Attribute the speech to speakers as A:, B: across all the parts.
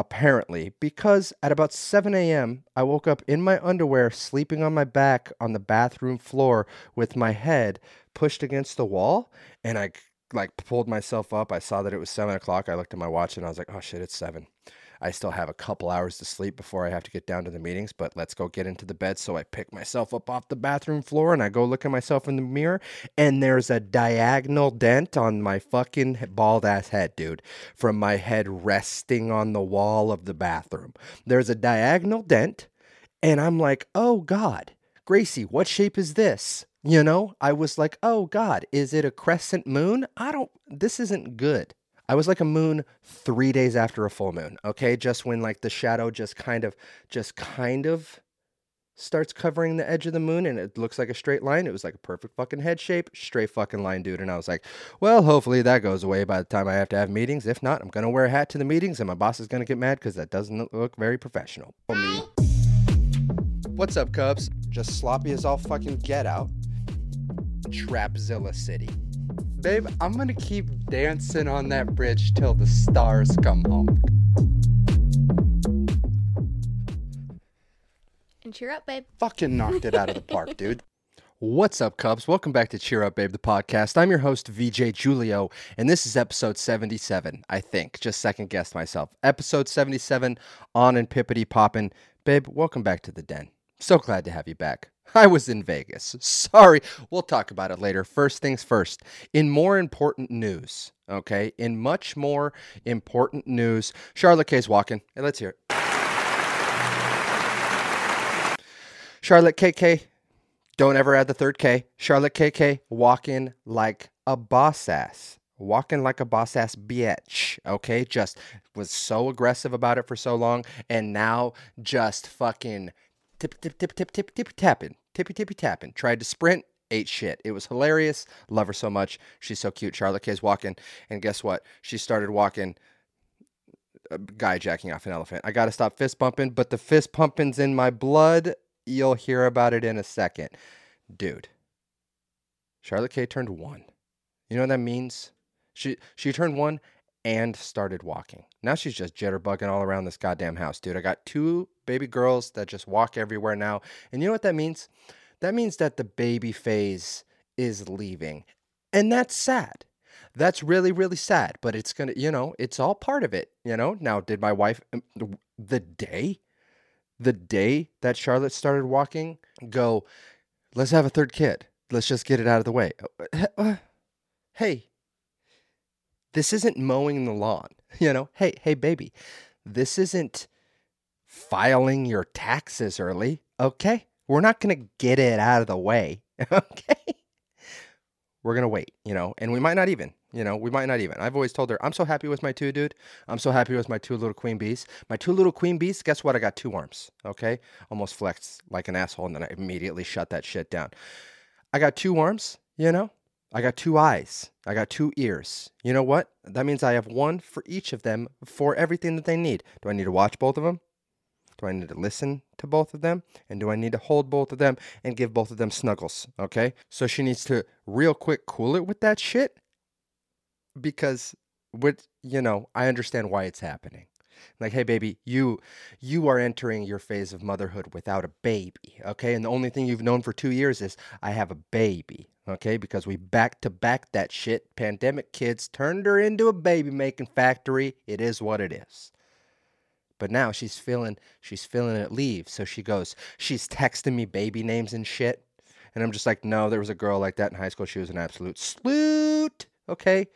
A: apparently, because at about 7 a.m., I woke up in my underwear, sleeping on my back on the bathroom floor with my head pushed against the wall. And I like pulled myself up. I saw that it was 7 o'clock. I looked at my watch and I was like, oh shit, it's 7. I still have a couple hours to sleep before I have to get down to the meetings, but let's go get into the bed. So I pick myself up off the bathroom floor and I go look at myself in the mirror, and there's a diagonal dent on my fucking bald ass head, dude, from my head resting on the wall of the bathroom. There's a diagonal dent, and I'm like, oh God, Gracie, what shape is this? You know, I was like, oh God, is it a crescent moon? I don't, this isn't good. I was like a moon three days after a full moon. Okay. Just when like the shadow just kind of, just kind of starts covering the edge of the moon and it looks like a straight line. It was like a perfect fucking head shape, straight fucking line, dude. And I was like, well, hopefully that goes away by the time I have to have meetings. If not, I'm going to wear a hat to the meetings and my boss is going to get mad because that doesn't look very professional. What's up, Cubs? Just sloppy as all fucking get out. Trapzilla City. Babe, I'm gonna keep dancing on that bridge till the stars come home.
B: And cheer up, babe.
A: Fucking knocked it out of the park, dude. What's up, Cubs? Welcome back to Cheer Up Babe, the podcast. I'm your host, VJ Julio, and this is episode 77, I think. Just second guessed myself. Episode 77 on and pippity poppin'. Babe, welcome back to the den. So glad to have you back. I was in Vegas. Sorry, we'll talk about it later. First things first. In more important news, okay, in much more important news, Charlotte K's walking. Hey, let's hear it. Charlotte KK, don't ever add the third K. Charlotte KK walking like a boss ass. Walking like a boss ass bitch, okay? Just was so aggressive about it for so long, and now just fucking tip, tip, tip, tip, tip, tip, tapping tippy tippy tapping. Tried to sprint, ate shit. It was hilarious. Love her so much. She's so cute. Charlotte K's walking, and guess what? She started walking. Uh, a guy jacking off an elephant. I got to stop fist pumping, but the fist pumping's in my blood. You'll hear about it in a second. Dude, Charlotte K turned one. You know what that means? She she turned one and started walking. Now she's just jitterbugging all around this goddamn house, dude. I got two baby girls that just walk everywhere now. And you know what that means? That means that the baby phase is leaving. And that's sad. That's really, really sad. But it's going to, you know, it's all part of it, you know? Now, did my wife, um, the day, the day that Charlotte started walking, go, let's have a third kid. Let's just get it out of the way. Uh, hey, this isn't mowing the lawn. You know, hey, hey, baby, this isn't filing your taxes early. Okay. We're not going to get it out of the way. Okay. We're going to wait, you know, and we might not even, you know, we might not even. I've always told her, I'm so happy with my two, dude. I'm so happy with my two little queen bees. My two little queen bees, guess what? I got two arms. Okay. Almost flexed like an asshole. And then I immediately shut that shit down. I got two arms, you know, I got two eyes. I got two ears. You know what? That means I have one for each of them for everything that they need. Do I need to watch both of them? Do I need to listen to both of them? And do I need to hold both of them and give both of them snuggles? Okay? So she needs to real quick cool it with that shit because with you know, I understand why it's happening. Like, hey baby, you you are entering your phase of motherhood without a baby, okay? And the only thing you've known for 2 years is I have a baby okay? Because we back to back that shit. Pandemic kids turned her into a baby making factory. It is what it is. But now she's feeling she's feeling it leave. So she goes, she's texting me baby names and shit. And I'm just like, no, there was a girl like that in high school. She was an absolute sloot. Okay.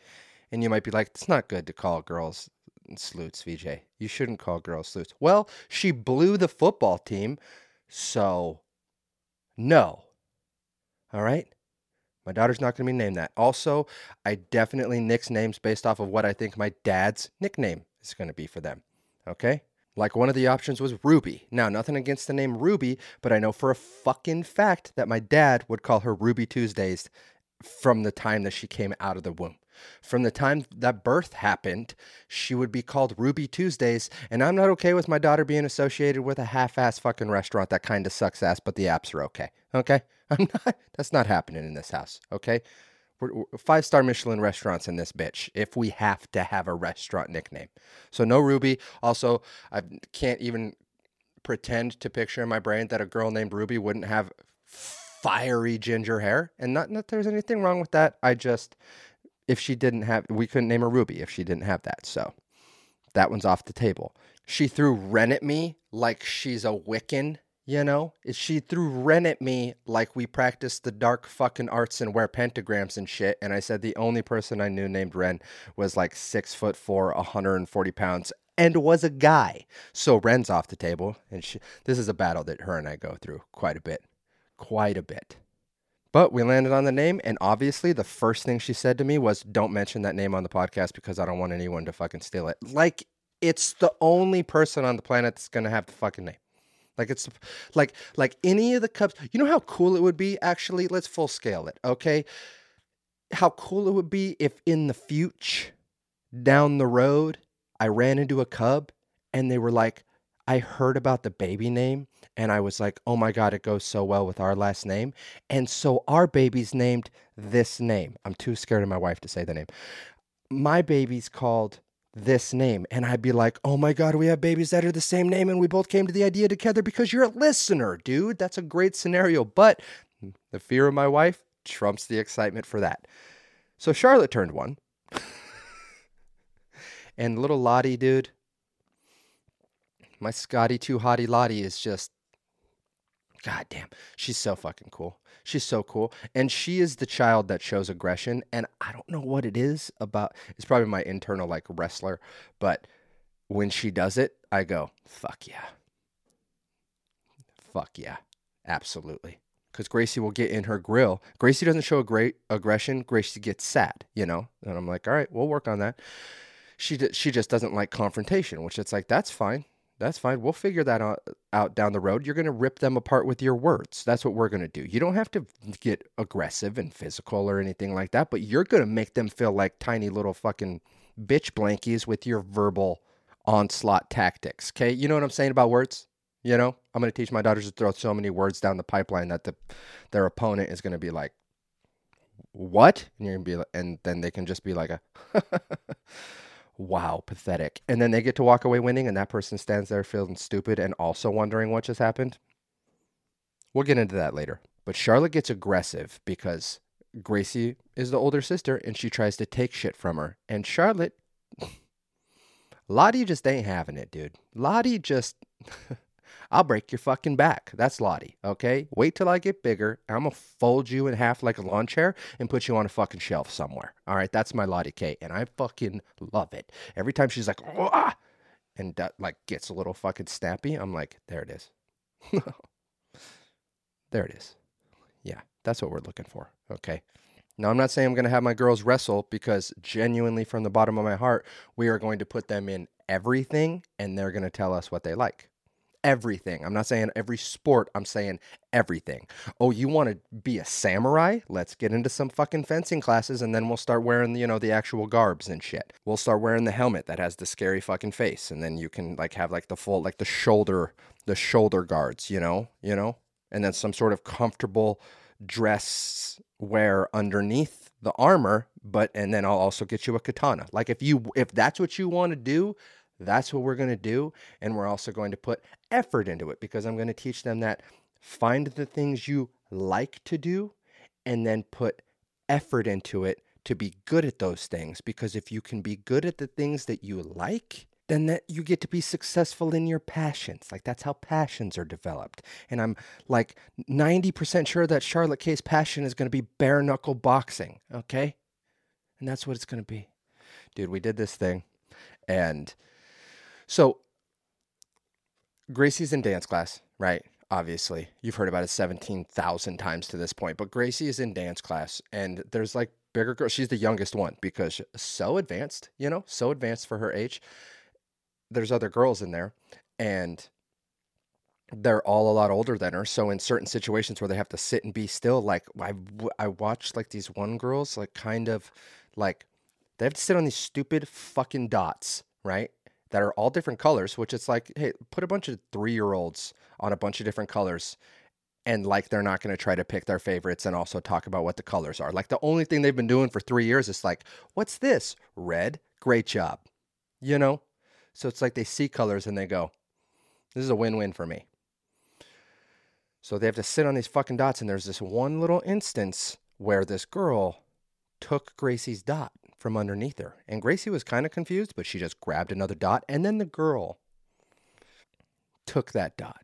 A: And you might be like, it's not good to call girls sleuts, VJ. You shouldn't call girls sleuts. Well, she blew the football team. So, no. All right. My daughter's not going to be named that. Also, I definitely nix names based off of what I think my dad's nickname is going to be for them. Okay? Like one of the options was Ruby. Now, nothing against the name Ruby, but I know for a fucking fact that my dad would call her Ruby Tuesdays from the time that she came out of the womb. From the time that birth happened, she would be called Ruby Tuesdays, and I'm not okay with my daughter being associated with a half-ass fucking restaurant that kind of sucks ass, but the apps are okay. Okay? I'm not that's not happening in this house, okay? Five star Michelin restaurants in this bitch if we have to have a restaurant nickname. So no Ruby. Also, I can't even pretend to picture in my brain that a girl named Ruby wouldn't have fiery ginger hair. And not that there's anything wrong with that. I just, if she didn't have, we couldn't name her Ruby if she didn't have that. So that one's off the table. She threw Ren at me like she's a Wiccan, you know? She threw Ren at me like we practiced the dark fucking arts and wear pentagrams and shit. And I said the only person I knew named Ren was like six foot four, 140 pounds, and was a guy. So Ren's off the table. And she, this is a battle that her and I go through quite a bit. Quite a bit. But we landed on the name, and obviously, the first thing she said to me was, Don't mention that name on the podcast because I don't want anyone to fucking steal it. Like, it's the only person on the planet that's gonna have the fucking name. Like it's like like any of the Cubs. You know how cool it would be. Actually, let's full scale it. Okay, how cool it would be if in the future, down the road, I ran into a Cub and they were like, I heard about the baby name and I was like, oh my God, it goes so well with our last name. And so our baby's named this name. I'm too scared of my wife to say the name. My baby's called this name. And I'd be like, oh my God, we have babies that are the same name. And we both came to the idea together because you're a listener, dude. That's a great scenario. But the fear of my wife trumps the excitement for that. So Charlotte turned one. and little Lottie, dude, my Scotty too hottie Lottie is just God damn, she's so fucking cool. She's so cool. And she is the child that shows aggression. And I don't know what it is about. It's probably my internal like wrestler. But when she does it, I go, fuck yeah. Fuck yeah. Absolutely. Because Gracie will get in her grill. Gracie doesn't show a great aggression. Gracie gets sad, you know? And I'm like, all right, we'll work on that. She, d- she just doesn't like confrontation, which it's like, that's fine. That's fine. We'll figure that out, down the road. You're going to rip them apart with your words. That's what we're going to do. You don't have to get aggressive and physical or anything like that, but you're going to make them feel like tiny little fucking bitch blankies with your verbal onslaught tactics. Okay? You know what I'm saying about words? You know, I'm going to teach my daughters to throw so many words down the pipeline that the their opponent is going to be like, "What?" and you're going to be like, and then they can just be like a wow, pathetic. And then they get to walk away winning, and that person stands there feeling stupid and also wondering what just happened. We'll get into that later. But Charlotte gets aggressive because Gracie is the older sister and she tries to take shit from her. And Charlotte, Lottie just ain't having it, dude. Lottie just. I'll break your fucking back. That's Lottie, okay? Wait till I get bigger. I'm gonna fold you in half like a lawn chair and put you on a fucking shelf somewhere. All right, that's my Lottie K, and I fucking love it. Every time she's like, ah, and that like gets a little fucking snappy, I'm like, there it is. there it is. Yeah, that's what we're looking for. Okay. Now, I'm not saying I'm going to have my girls wrestle because genuinely from the bottom of my heart, we are going to put them in everything and they're going to tell us what they like everything. I'm not saying every sport, I'm saying everything. Oh, you want to be a samurai? Let's get into some fucking fencing classes and then we'll start wearing, you know, the actual garbs and shit. We'll start wearing the helmet that has the scary fucking face and then you can like have like the full like the shoulder the shoulder guards, you know, you know? And then some sort of comfortable dress wear underneath the armor, but and then I'll also get you a katana. Like if you if that's what you want to do, that's what we're going to do. And we're also going to put effort into it because I'm going to teach them that find the things you like to do and then put effort into it to be good at those things. Because if you can be good at the things that you like, then that you get to be successful in your passions. Like that's how passions are developed. And I'm like 90% sure that Charlotte K's passion is going to be bare knuckle boxing. Okay. And that's what it's going to be. Dude, we did this thing and so Gracie's in dance class, right? Obviously, you've heard about it 17,000 times to this point, but Gracie is in dance class and there's like bigger girls. She's the youngest one because so advanced, you know, so advanced for her age. There's other girls in there and they're all a lot older than her. So in certain situations where they have to sit and be still, like I, I watched like these one girls, like kind of like they have to sit on these stupid fucking dots, right? That are all different colors, which it's like, hey, put a bunch of three year olds on a bunch of different colors and like they're not going to try to pick their favorites and also talk about what the colors are. Like the only thing they've been doing for 3 years is like, "What's this? Red? Great job." You know? So it's like they see colors and they go, "This is a win-win for me." So they have to sit on these fucking dots and there's this one little instance where this girl took Gracie's dot from underneath her. And Gracie was kind of confused, but she just grabbed another dot and then the girl took that dot.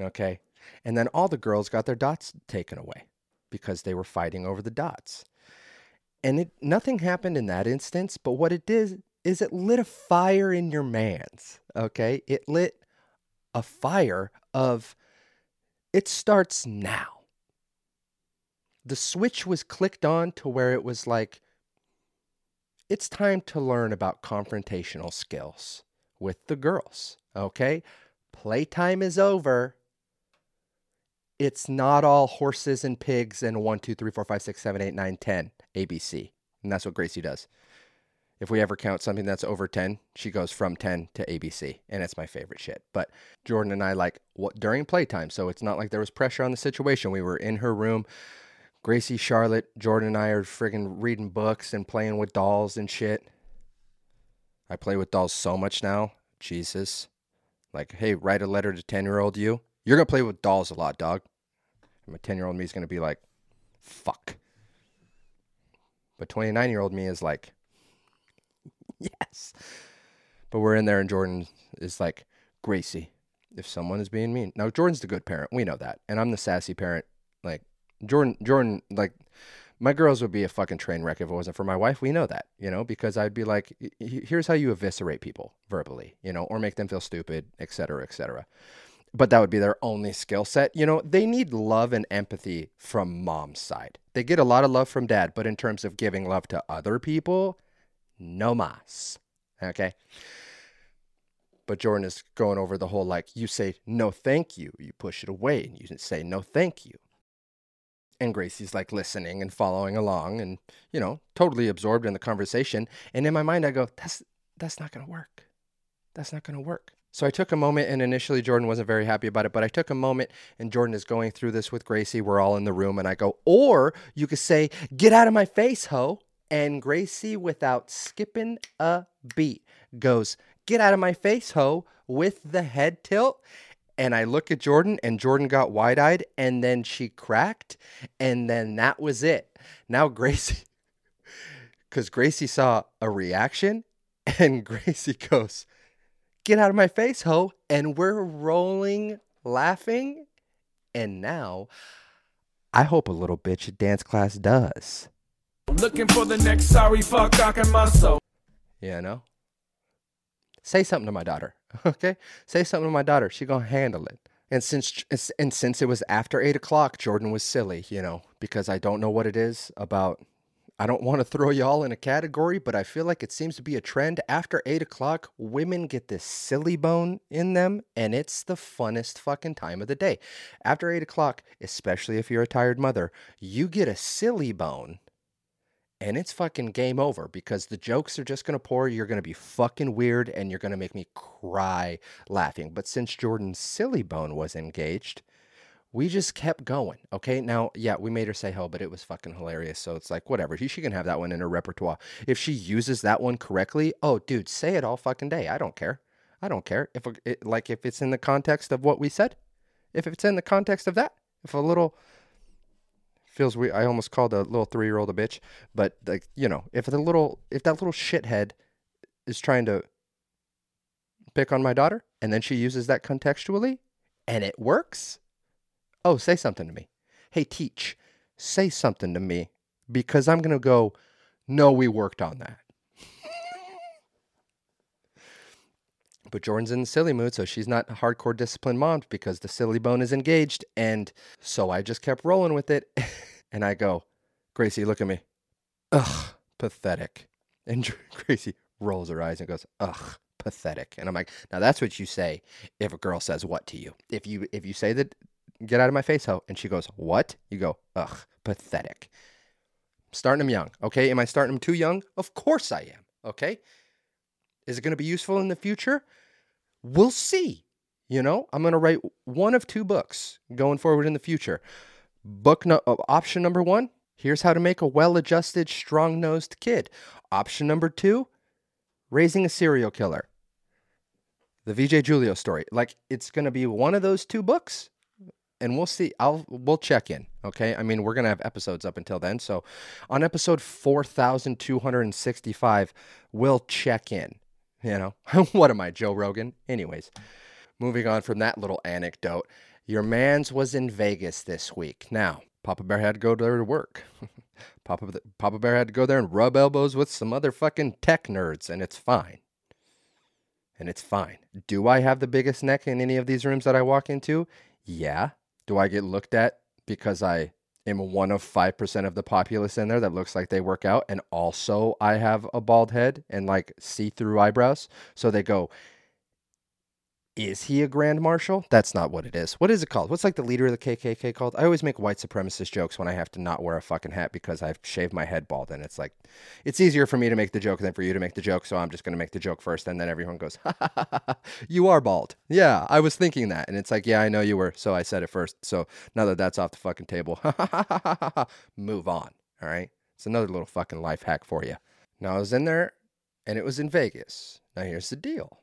A: Okay? And then all the girls got their dots taken away because they were fighting over the dots. And it nothing happened in that instance, but what it did is it lit a fire in your man's. Okay? It lit a fire of it starts now. The switch was clicked on to where it was like it's time to learn about confrontational skills with the girls. Okay? Playtime is over it's not all horses and pigs and one, two, three, four, five, six, seven, eight, nine, ten ABC. And that's what Gracie does. If we ever count something that's over 10, she goes from 10 to ABC. And it's my favorite shit. But Jordan and I like what during playtime. So it's not like there was pressure on the situation. We were in her room. Gracie, Charlotte, Jordan and I are friggin' reading books and playing with dolls and shit. I play with dolls so much now. Jesus. Like, hey, write a letter to 10 year old you. You're gonna play with dolls a lot, dog. And my ten year old me is gonna be like, fuck. But twenty nine year old me is like, yes. But we're in there and Jordan is like, Gracie, if someone is being mean. Now Jordan's the good parent. We know that. And I'm the sassy parent. Like Jordan Jordan like my girls would be a fucking train wreck if it wasn't for my wife. We know that, you know, because I'd be like, here's how you eviscerate people verbally, you know, or make them feel stupid, et cetera, et cetera but that would be their only skill set. You know, they need love and empathy from mom's side. They get a lot of love from dad, but in terms of giving love to other people, no mas. Okay. But Jordan is going over the whole like, you say no thank you, you push it away, and you say no thank you. And Gracie's like listening and following along and, you know, totally absorbed in the conversation. And in my mind, I go, that's, that's not going to work. That's not going to work. So I took a moment, and initially Jordan wasn't very happy about it, but I took a moment, and Jordan is going through this with Gracie. We're all in the room, and I go, or you could say, Get out of my face, ho. And Gracie, without skipping a beat, goes, Get out of my face, ho, with the head tilt. And I look at Jordan, and Jordan got wide eyed, and then she cracked, and then that was it. Now, Gracie, because Gracie saw a reaction, and Gracie goes, Get out of my face, ho. And we're rolling, laughing. And now, I hope a little bitch at dance class does. Looking for the next sorry fuck rocking my soul. Yeah, no? Say something to my daughter, okay? Say something to my daughter. She gonna handle it. And since and since it was after eight o'clock, Jordan was silly, you know, because I don't know what it is about I don't want to throw y'all in a category, but I feel like it seems to be a trend. After eight o'clock, women get this silly bone in them, and it's the funnest fucking time of the day. After eight o'clock, especially if you're a tired mother, you get a silly bone, and it's fucking game over because the jokes are just gonna pour. You're gonna be fucking weird, and you're gonna make me cry laughing. But since Jordan's silly bone was engaged, we just kept going. Okay. Now, yeah, we made her say ho, but it was fucking hilarious. So it's like, whatever. She, she can have that one in her repertoire. If she uses that one correctly, oh, dude, say it all fucking day. I don't care. I don't care. If, uh, it, like, if it's in the context of what we said, if it's in the context of that, if a little feels weird, I almost called a little three year old a bitch, but like, you know, if the little, if that little shithead is trying to pick on my daughter and then she uses that contextually and it works, oh, say something to me. Hey, teach, say something to me because I'm to go, no, we worked on that. But Jordan's in the silly mood, so she's not hardcore disciplined mom because the silly bone is engaged. And so I just kept rolling with it. and I go, Gracie, look at me. Ugh, pathetic. And Gracie rolls her eyes and goes, ugh, pathetic. And I'm like, now that's what you say if a girl says what to you. If you if you say that get out of my face, ho. And she goes, what? You go, ugh, pathetic. Starting them young. Okay. Am I starting them too young? Of course I am. Okay. Is it going to be useful in the future? We'll see. You know, I'm going to write one of two books going forward in the future. Book no- uh, option number one here's how to make a well adjusted, strong nosed kid. Option number two raising a serial killer. The VJ Julio story. Like, it's going to be one of those two books and we'll see. I'll we'll check in. Okay. I mean, we're gonna have episodes up until then. So on episode four thousand two hundred and sixty-five, we'll check in. You know, what am I, Joe Rogan? Anyways, moving on from that little anecdote, your man's was in Vegas this week. Now, Papa Bear had to go there to work. Papa Papa Bear had to go there and rub elbows with some other fucking tech nerds, and it's fine. And it's fine. Do I have the biggest neck in any of these rooms that I walk into? Yeah. Do I get looked at because I am one of 5% of the populace in there that looks like they work out and also I have a bald head and like see-through eyebrows? So they go, is he a grand marshal? That's not what it is. What is it called? What's like the leader of the KKK called? I always make white supremacist jokes when I have to not wear a fucking hat because I've shaved my head bald, and it's like it's easier for me to make the joke than for you to make the joke. So I'm just gonna make the joke first, and then everyone goes, ha, ha, ha, ha, "You are bald." Yeah, I was thinking that, and it's like, yeah, I know you were, so I said it first. So now that that's off the fucking table, move on. All right, it's another little fucking life hack for you. Now I was in there, and it was in Vegas. Now here's the deal.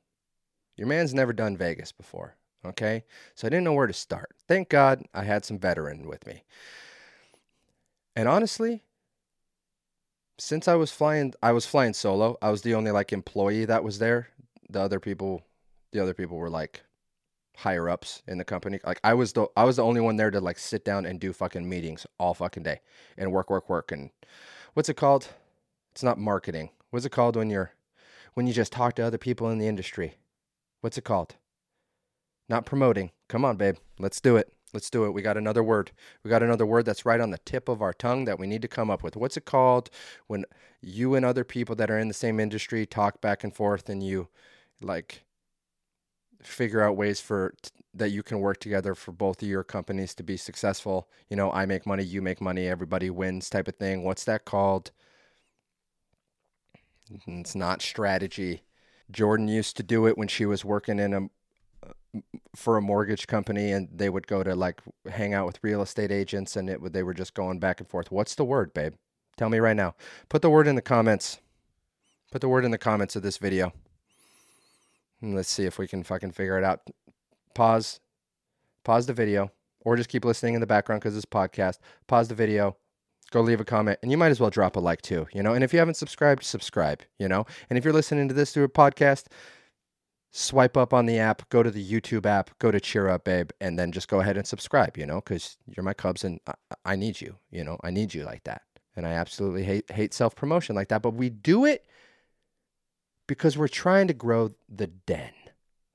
A: Your man's never done Vegas before, okay? So I didn't know where to start. Thank God I had some veteran with me. And honestly, since I was flying I was flying solo. I was the only like employee that was there. The other people the other people were like higher ups in the company. Like I was the I was the only one there to like sit down and do fucking meetings all fucking day and work work work and what's it called? It's not marketing. What's it called when you're when you just talk to other people in the industry? What's it called? Not promoting. Come on, babe. Let's do it. Let's do it. We got another word. We got another word that's right on the tip of our tongue that we need to come up with. What's it called when you and other people that are in the same industry talk back and forth and you like figure out ways for that you can work together for both of your companies to be successful. You know, I make money, you make money, everybody wins type of thing. What's that called? It's not strategy. Jordan used to do it when she was working in a for a mortgage company and they would go to like hang out with real estate agents and it would they were just going back and forth. What's the word, babe? Tell me right now. Put the word in the comments. Put the word in the comments of this video. And let's see if we can fucking figure it out. Pause. Pause the video or just keep listening in the background because it's podcast. Pause the video go leave a comment and you might as well drop a like too, you know. And if you haven't subscribed, subscribe, you know. And if you're listening to this through a podcast, swipe up on the app, go to the YouTube app, go to Cheer Up Babe, and then just go ahead and subscribe, you know, because you're my Cubs and I, I need you, you know, I need you like that. And I absolutely hate hate self promotion like that, but we do it because we're trying to grow the den.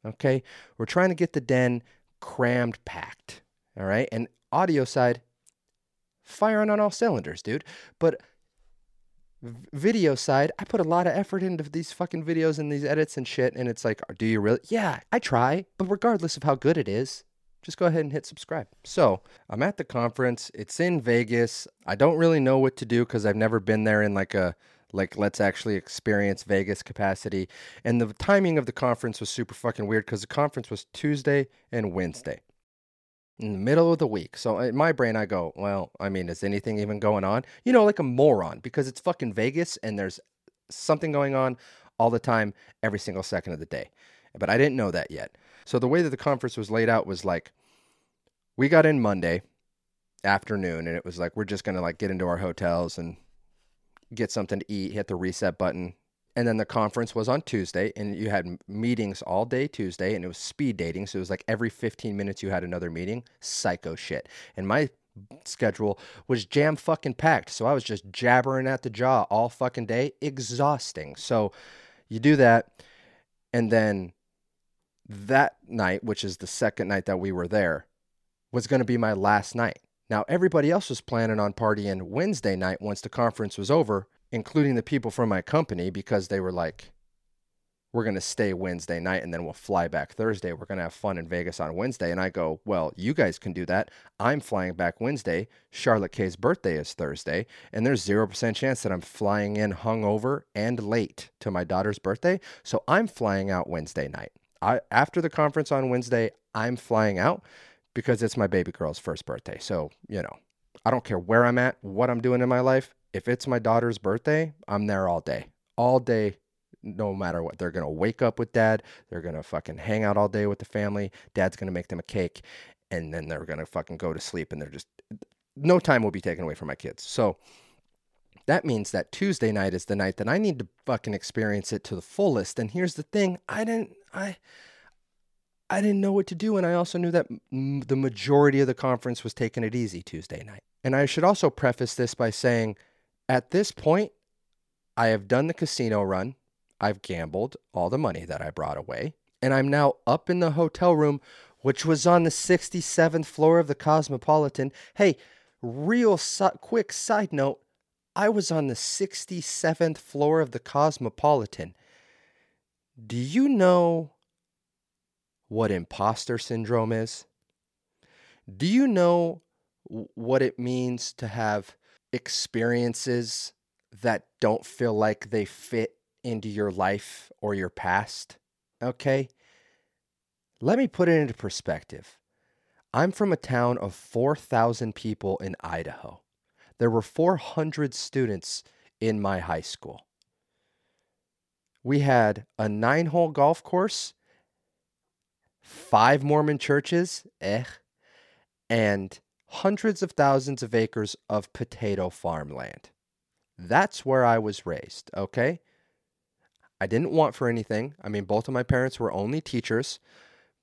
A: Okay, we're trying to get the den crammed, packed. All right, and audio side, firing on all cylinders, dude. But video side, I put a lot of effort into these fucking videos and these edits and shit. And it's like, do you really? Yeah, I try. But regardless of how good it is, just go ahead and hit subscribe. So I'm at the conference. It's in Vegas. I don't really know what to do because I've never been there in like a like let's actually experience Vegas capacity. And the timing of the conference was super fucking weird because the conference was Tuesday and Wednesday in the middle of the week. So in my brain, I go, well, I mean, is anything even going on? You know, like a moron because it's fucking Vegas and there's something going on all the time, every single second of the day. But I didn't know that yet. So the way that the conference was laid out was like, we got in Monday afternoon and it was like, we're just going to like get into our hotels and get something to eat, hit the reset button, and then the conference was on Tuesday, and you had meetings all day Tuesday, and it was speed dating. So it was like every 15 minutes you had another meeting. Psycho shit. And my schedule was jam fucking packed. So I was just jabbering at the jaw all fucking day. Exhausting. So you do that, and then that night, which is the second night that we were there, was going to be my last night. Now, everybody else was planning on partying Wednesday night once the conference was over including the people from my company, because they were like, we're going to stay Wednesday night and then we'll fly back Thursday. We're going to have fun in Vegas on Wednesday. And I go, well, you guys can do that. I'm flying back Wednesday. Charlotte K's birthday is Thursday. And there's 0% chance that I'm flying in hungover and late to my daughter's birthday. So I'm flying out Wednesday night. I after the conference on Wednesday, I'm flying out because it's my baby girl's first birthday. So, you know, I don't care where I'm at, what I'm doing in my life. If it's my daughter's birthday, I'm there all day. All day, no matter what. They're going to wake up with dad. They're going to fucking hang out all day with the family. Dad's going to make them a cake. And then they're going to fucking go to sleep. And they're just, no time will be taken away from my kids. So that means that Tuesday night is the night that I need to fucking experience it to the fullest. And here's the thing I didn't, I, I didn't know what to do. And I also knew that m- the majority of the conference was taking it easy Tuesday night. And I should also preface this by saying at this point, I have done the casino run. I've gambled all the money that I brought away. And I'm now up in the hotel room, which was on the 67th floor of the Cosmopolitan. Hey, real quick side note I was on the 67th floor of the Cosmopolitan. Do you know what imposter syndrome is? Do you know what it means to have experiences that don't feel like they fit into your life or your past? Okay. Let me put it into perspective. I'm from a town of 4,000 people in Idaho. There were 400 students in my high school. We had a nine hole golf course five Mormon churches, eh, and hundreds of thousands of acres of potato farmland. That's where I was raised, okay? I didn't want for anything. I mean, both of my parents were only teachers,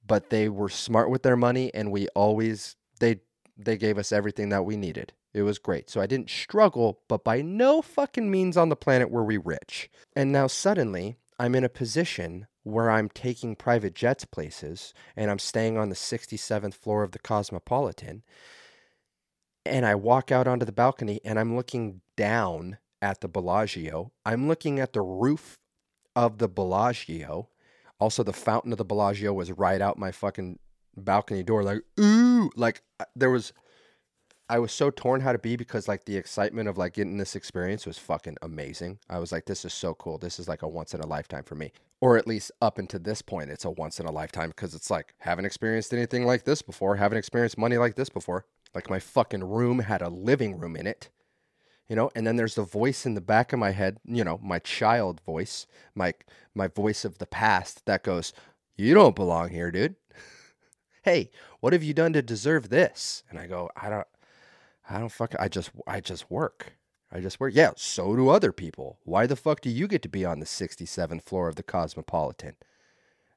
A: but they were smart with their money and we always they they gave us everything that we needed. It was great. So I didn't struggle, but by no fucking means on the planet were we rich. And now suddenly, I'm in a position where I'm taking private jets places and I'm staying on the 67th floor of the Cosmopolitan. And I walk out onto the balcony and I'm looking down at the Bellagio. I'm looking at the roof of the Bellagio. Also, the fountain of the Bellagio was right out my fucking balcony door. Like, ooh, like uh, there was I was so torn how to be because like the excitement of like getting this experience was fucking amazing. I was like, this is so cool. This is like a once in a lifetime for me. Or at least up until this point, it's a once in a lifetime because it's like haven't experienced anything like this before, haven't experienced money like this before. Like my fucking room had a living room in it. You know, and then there's the voice in the back of my head, you know, my child voice, my my voice of the past that goes, You don't belong here, dude. hey, what have you done to deserve this? And I go, I don't I don't fuck. I just I just work. I just work. Yeah, so do other people. Why the fuck do you get to be on the 67th floor of the Cosmopolitan?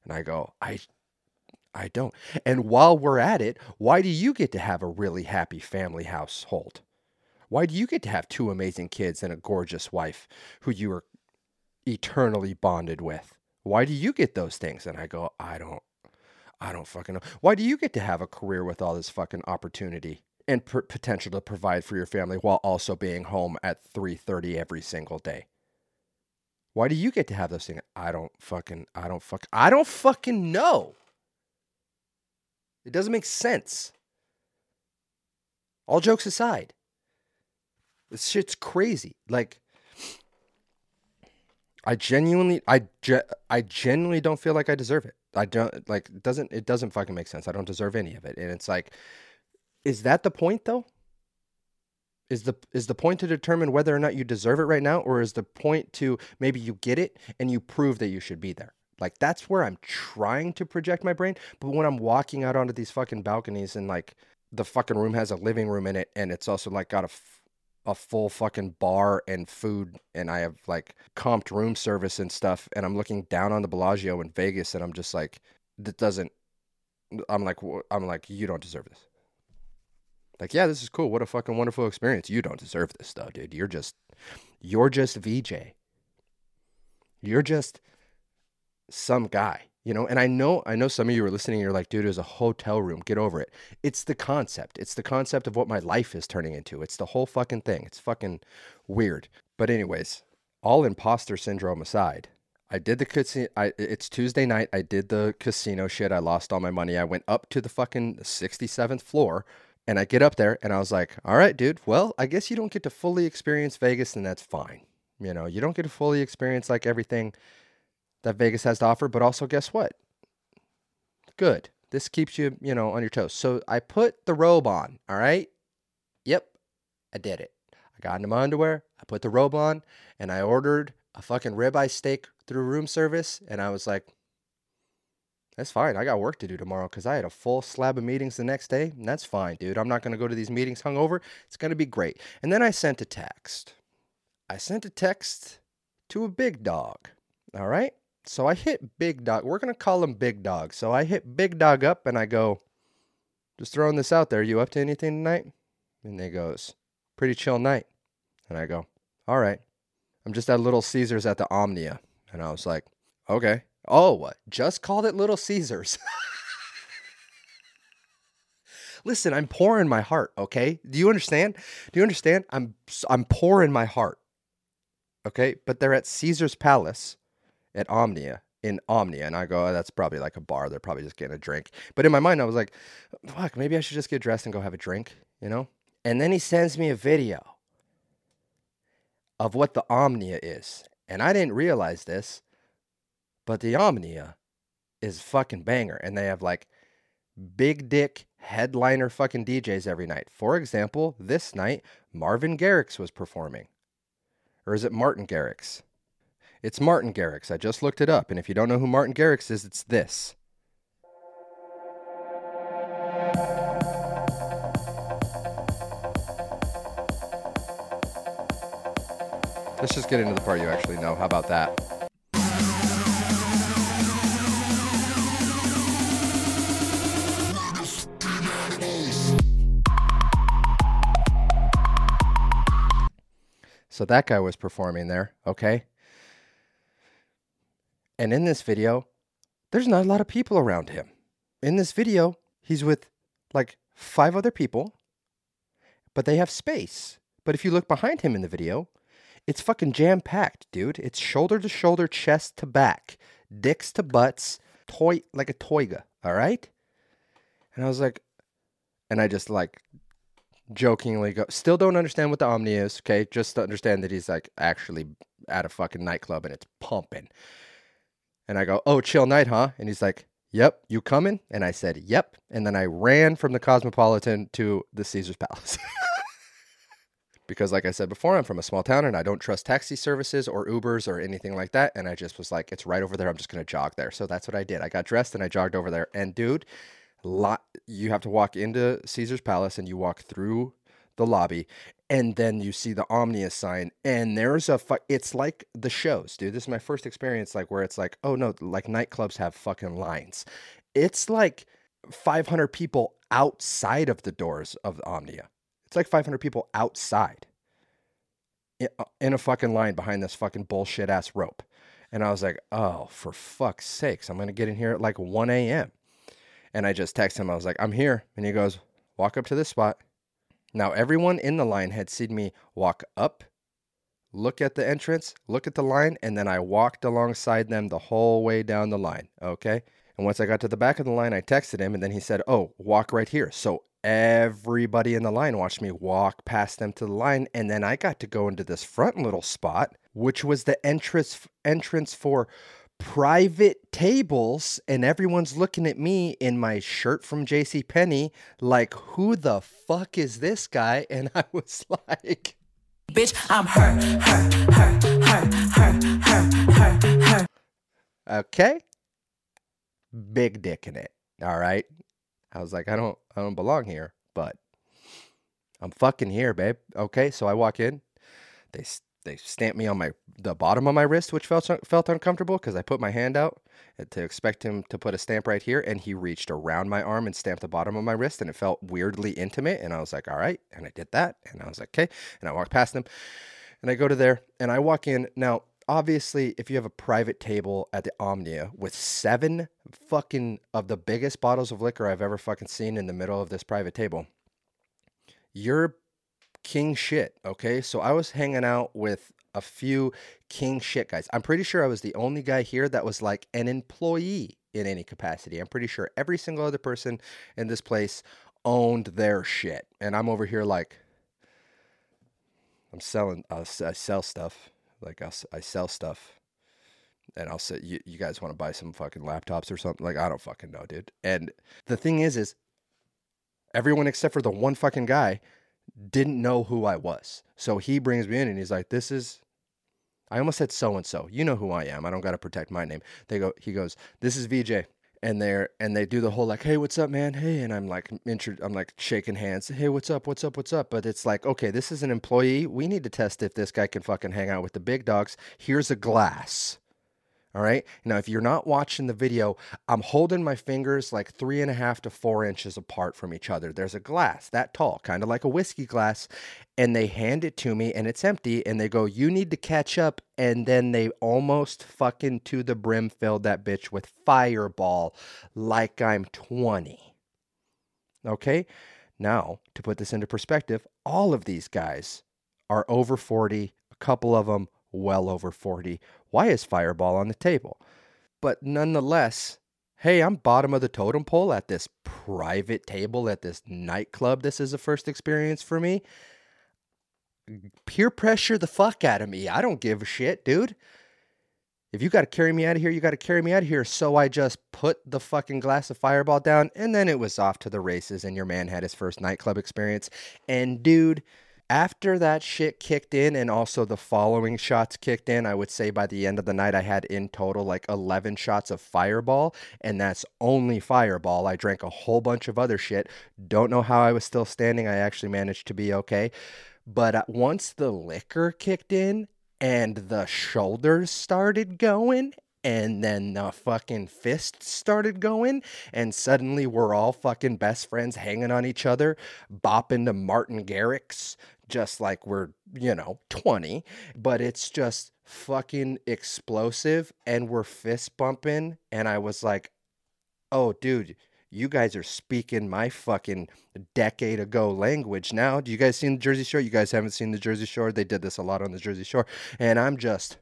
A: And I go, I I don't. And while we're at it, why do you get to have a really happy family household? Why do you get to have two amazing kids and a gorgeous wife who you are eternally bonded with? Why do you get those things? And I go, I don't I don't fucking know. Why do you get to have a career with all this fucking opportunity? and p- potential to provide for your family while also being home at 3:30 every single day. Why do you get to have those things? I don't fucking I don't fuck I don't fucking know. It doesn't make sense. All jokes aside. This shit's crazy. Like I genuinely I ge- I genuinely don't feel like I deserve it. I don't like it doesn't it doesn't fucking make sense. I don't deserve any of it. And it's like is that the point though? Is the is the point to determine whether or not you deserve it right now or is the point to maybe you get it and you prove that you should be there? Like that's where I'm trying to project my brain, but when I'm walking out onto these fucking balconies and like the fucking room has a living room in it and it's also like got a a full fucking bar and food and I have like comped room service and stuff and I'm looking down on the Bellagio in Vegas and I'm just like that doesn't I'm like I'm like you don't deserve this. Like, yeah, this is cool. What a fucking wonderful experience. You don't deserve this though, dude. You're just you're just VJ. You're just some guy, you know? And I know I know some of you are listening, you're like, dude, it was a hotel room. Get over it. It's the concept. It's the concept of what my life is turning into. It's the whole fucking thing. It's fucking weird. But anyways, all imposter syndrome aside, I did the casino. I, it's Tuesday night. I did the casino shit. I lost all my money. I went up to the fucking 67th floor and I get up there and I was like, all right, dude, well, I guess you don't get to fully experience Vegas and that's fine. You know, you don't get to fully experience like everything that Vegas has to offer, but also guess what? Good. This keeps you, you know, on your toes. So I put the robe on. All right. Yep. I did it. I got into my underwear. I put the robe on and I ordered a fucking ribeye steak through room service. And I was like, that's fine. I got work to do tomorrow because I had a full slab of meetings the next day. And that's fine, dude. I'm not going to go to these meetings hungover. It's going to be great. And then I sent a text. I sent a text to a big dog. All right. So I hit Big Dog. We're going to call him Big Dog. So I hit Big Dog up and I go, just throwing this out there. Are You up to anything tonight? And he goes, pretty chill night. And I go, all right. I'm just at Little Caesars at the Omnia. And I was like, okay. Oh, what? Just called it Little Caesars. Listen, I'm pouring my heart, okay? Do you understand? Do you understand? I'm I'm pouring my heart. Okay? But they're at Caesar's Palace at Omnia in Omnia. And I go, oh, that's probably like a bar. They're probably just getting a drink. But in my mind, I was like, fuck, maybe I should just get dressed and go have a drink, you know? And then he sends me a video of what the Omnia is. And I didn't realize this, but the Omnia is fucking banger. And they have like big dick headliner fucking DJs every night. For example, this night, Marvin Garrix was performing. Or is it Martin Garrix? It's Martin Garrix. I just looked it up. And if you don't know who Martin Garrix is, it's this. Let's just get into the part you actually know. How about that? So that guy was performing there, okay? And in this video, there's not a lot of people around him. In this video, he's with like five other people, but they have space. But if you look behind him in the video, it's fucking jam packed, dude. It's shoulder to shoulder, chest to back, dicks to butts, toy like a toiga, all right? And I was like, and I just like jokingly go, still don't understand what the Omni is, okay? Just to understand that he's like actually at a fucking nightclub and it's pumping. And I go, oh, chill night, huh? And he's like, yep, you coming? And I said, yep. And then I ran from the Cosmopolitan to the Caesar's Palace. because, like I said before, I'm from a small town and I don't trust taxi services or Ubers or anything like that. And I just was like, it's right over there. I'm just going to jog there. So that's what I did. I got dressed and I jogged over there. And dude, lot, you have to walk into Caesar's Palace and you walk through the lobby and then you see the Omnia sign, and there's a fu- it's like the shows, dude. This is my first experience, like where it's like, oh no, like nightclubs have fucking lines. It's like 500 people outside of the doors of the Omnia. It's like 500 people outside in, uh, in a fucking line behind this fucking bullshit ass rope. And I was like, oh, for fuck's sakes, I'm gonna get in here at like 1 a.m. And I just text him, I was like, I'm here. And he goes, walk up to this spot. Now, everyone in the line had seen me walk up, look at the entrance, look at the line, and then I walked alongside them the whole way down the line. Okay. And once I got to the back of the line, I texted him, and then he said, Oh, walk right here. So everybody in the line watched me walk past them to the line. And then I got to go into this front little spot, which was the entrance entrance for private tables and everyone's looking at me in my shirt from JC Penney like who the fuck is this guy? And I was like
B: Bitch, I'm her, her, her, her, her, her, her, her.
A: okay. Big dick in it all right? I was like I don't I don't belong here but I'm fucking here babe. Okay so I walk in. They they stamped me on my the bottom of my wrist, which felt felt uncomfortable because I put my hand out uh, to expect him to put a stamp right here, and he reached around my arm and stamped the bottom of my wrist, and it felt weirdly intimate. And I was like, all right, and I did that, and I was like, okay, and I walked past him, and I go to there, and I walk in now. Obviously, if you have a private table at the Omnia with seven fucking of the biggest bottles of liquor I've ever fucking seen in the middle of this private table, you're king shit. Okay. So I was hanging out with a few king shit guys. I'm pretty sure I was the only guy here that was like an employee in any capacity. I'm pretty sure every single other person in this place owned their shit. And I'm over here like, I'm selling, I sell stuff. Like I, I sell stuff. and I'll say, you, you guys want to buy some fucking laptops or something? Like, I don't fucking know, dude. And the thing is, is everyone except for the one fucking guy didn't know who I was. So he brings me in and he's like, this is, I almost said so and so. You know who I am. I don't got to protect my name. They go, he goes, this is VJ. And they're and they do the whole like, hey, what's up, man? Hey, and I'm like, intro, I'm like shaking hands. Hey, what's up? What's up? What's up? But it's like, okay, this is an employee. We need to test if this guy can fucking hang out with the big dogs. Here's a glass. All right. Now, if you're not watching the video, I'm holding my fingers like three and a half to four inches apart from each other. There's a glass that tall, kind of like a whiskey glass, and they hand it to me and it's empty. And they go, You need to catch up. And then they almost fucking to the brim filled that bitch with fireball like I'm 20. Okay. Now, to put this into perspective, all of these guys are over 40, a couple of them well over 40. Why is Fireball on the table? But nonetheless, hey, I'm bottom of the totem pole at this private table at this nightclub. This is a first experience for me. Peer pressure the fuck out of me. I don't give a shit, dude. If you got to carry me out of here, you got to carry me out of here. So I just put the fucking glass of fireball down and then it was off to the races and your man had his first nightclub experience. And dude, after that shit kicked in and also the following shots kicked in, I would say by the end of the night, I had in total like 11 shots of fireball, and that's only fireball. I drank a whole bunch of other shit. Don't know how I was still standing. I actually managed to be okay. But uh, once the liquor kicked in and the shoulders started going and then the fucking fists started going and suddenly we're all fucking best friends hanging on each other bopping to martin garrix just like we're, you know, 20, but it's just fucking explosive and we're fist bumping. And I was like, oh, dude, you guys are speaking my fucking decade ago language now. Do you guys seen the Jersey Shore? You guys haven't seen the Jersey Shore? They did this a lot on the Jersey Shore. And I'm just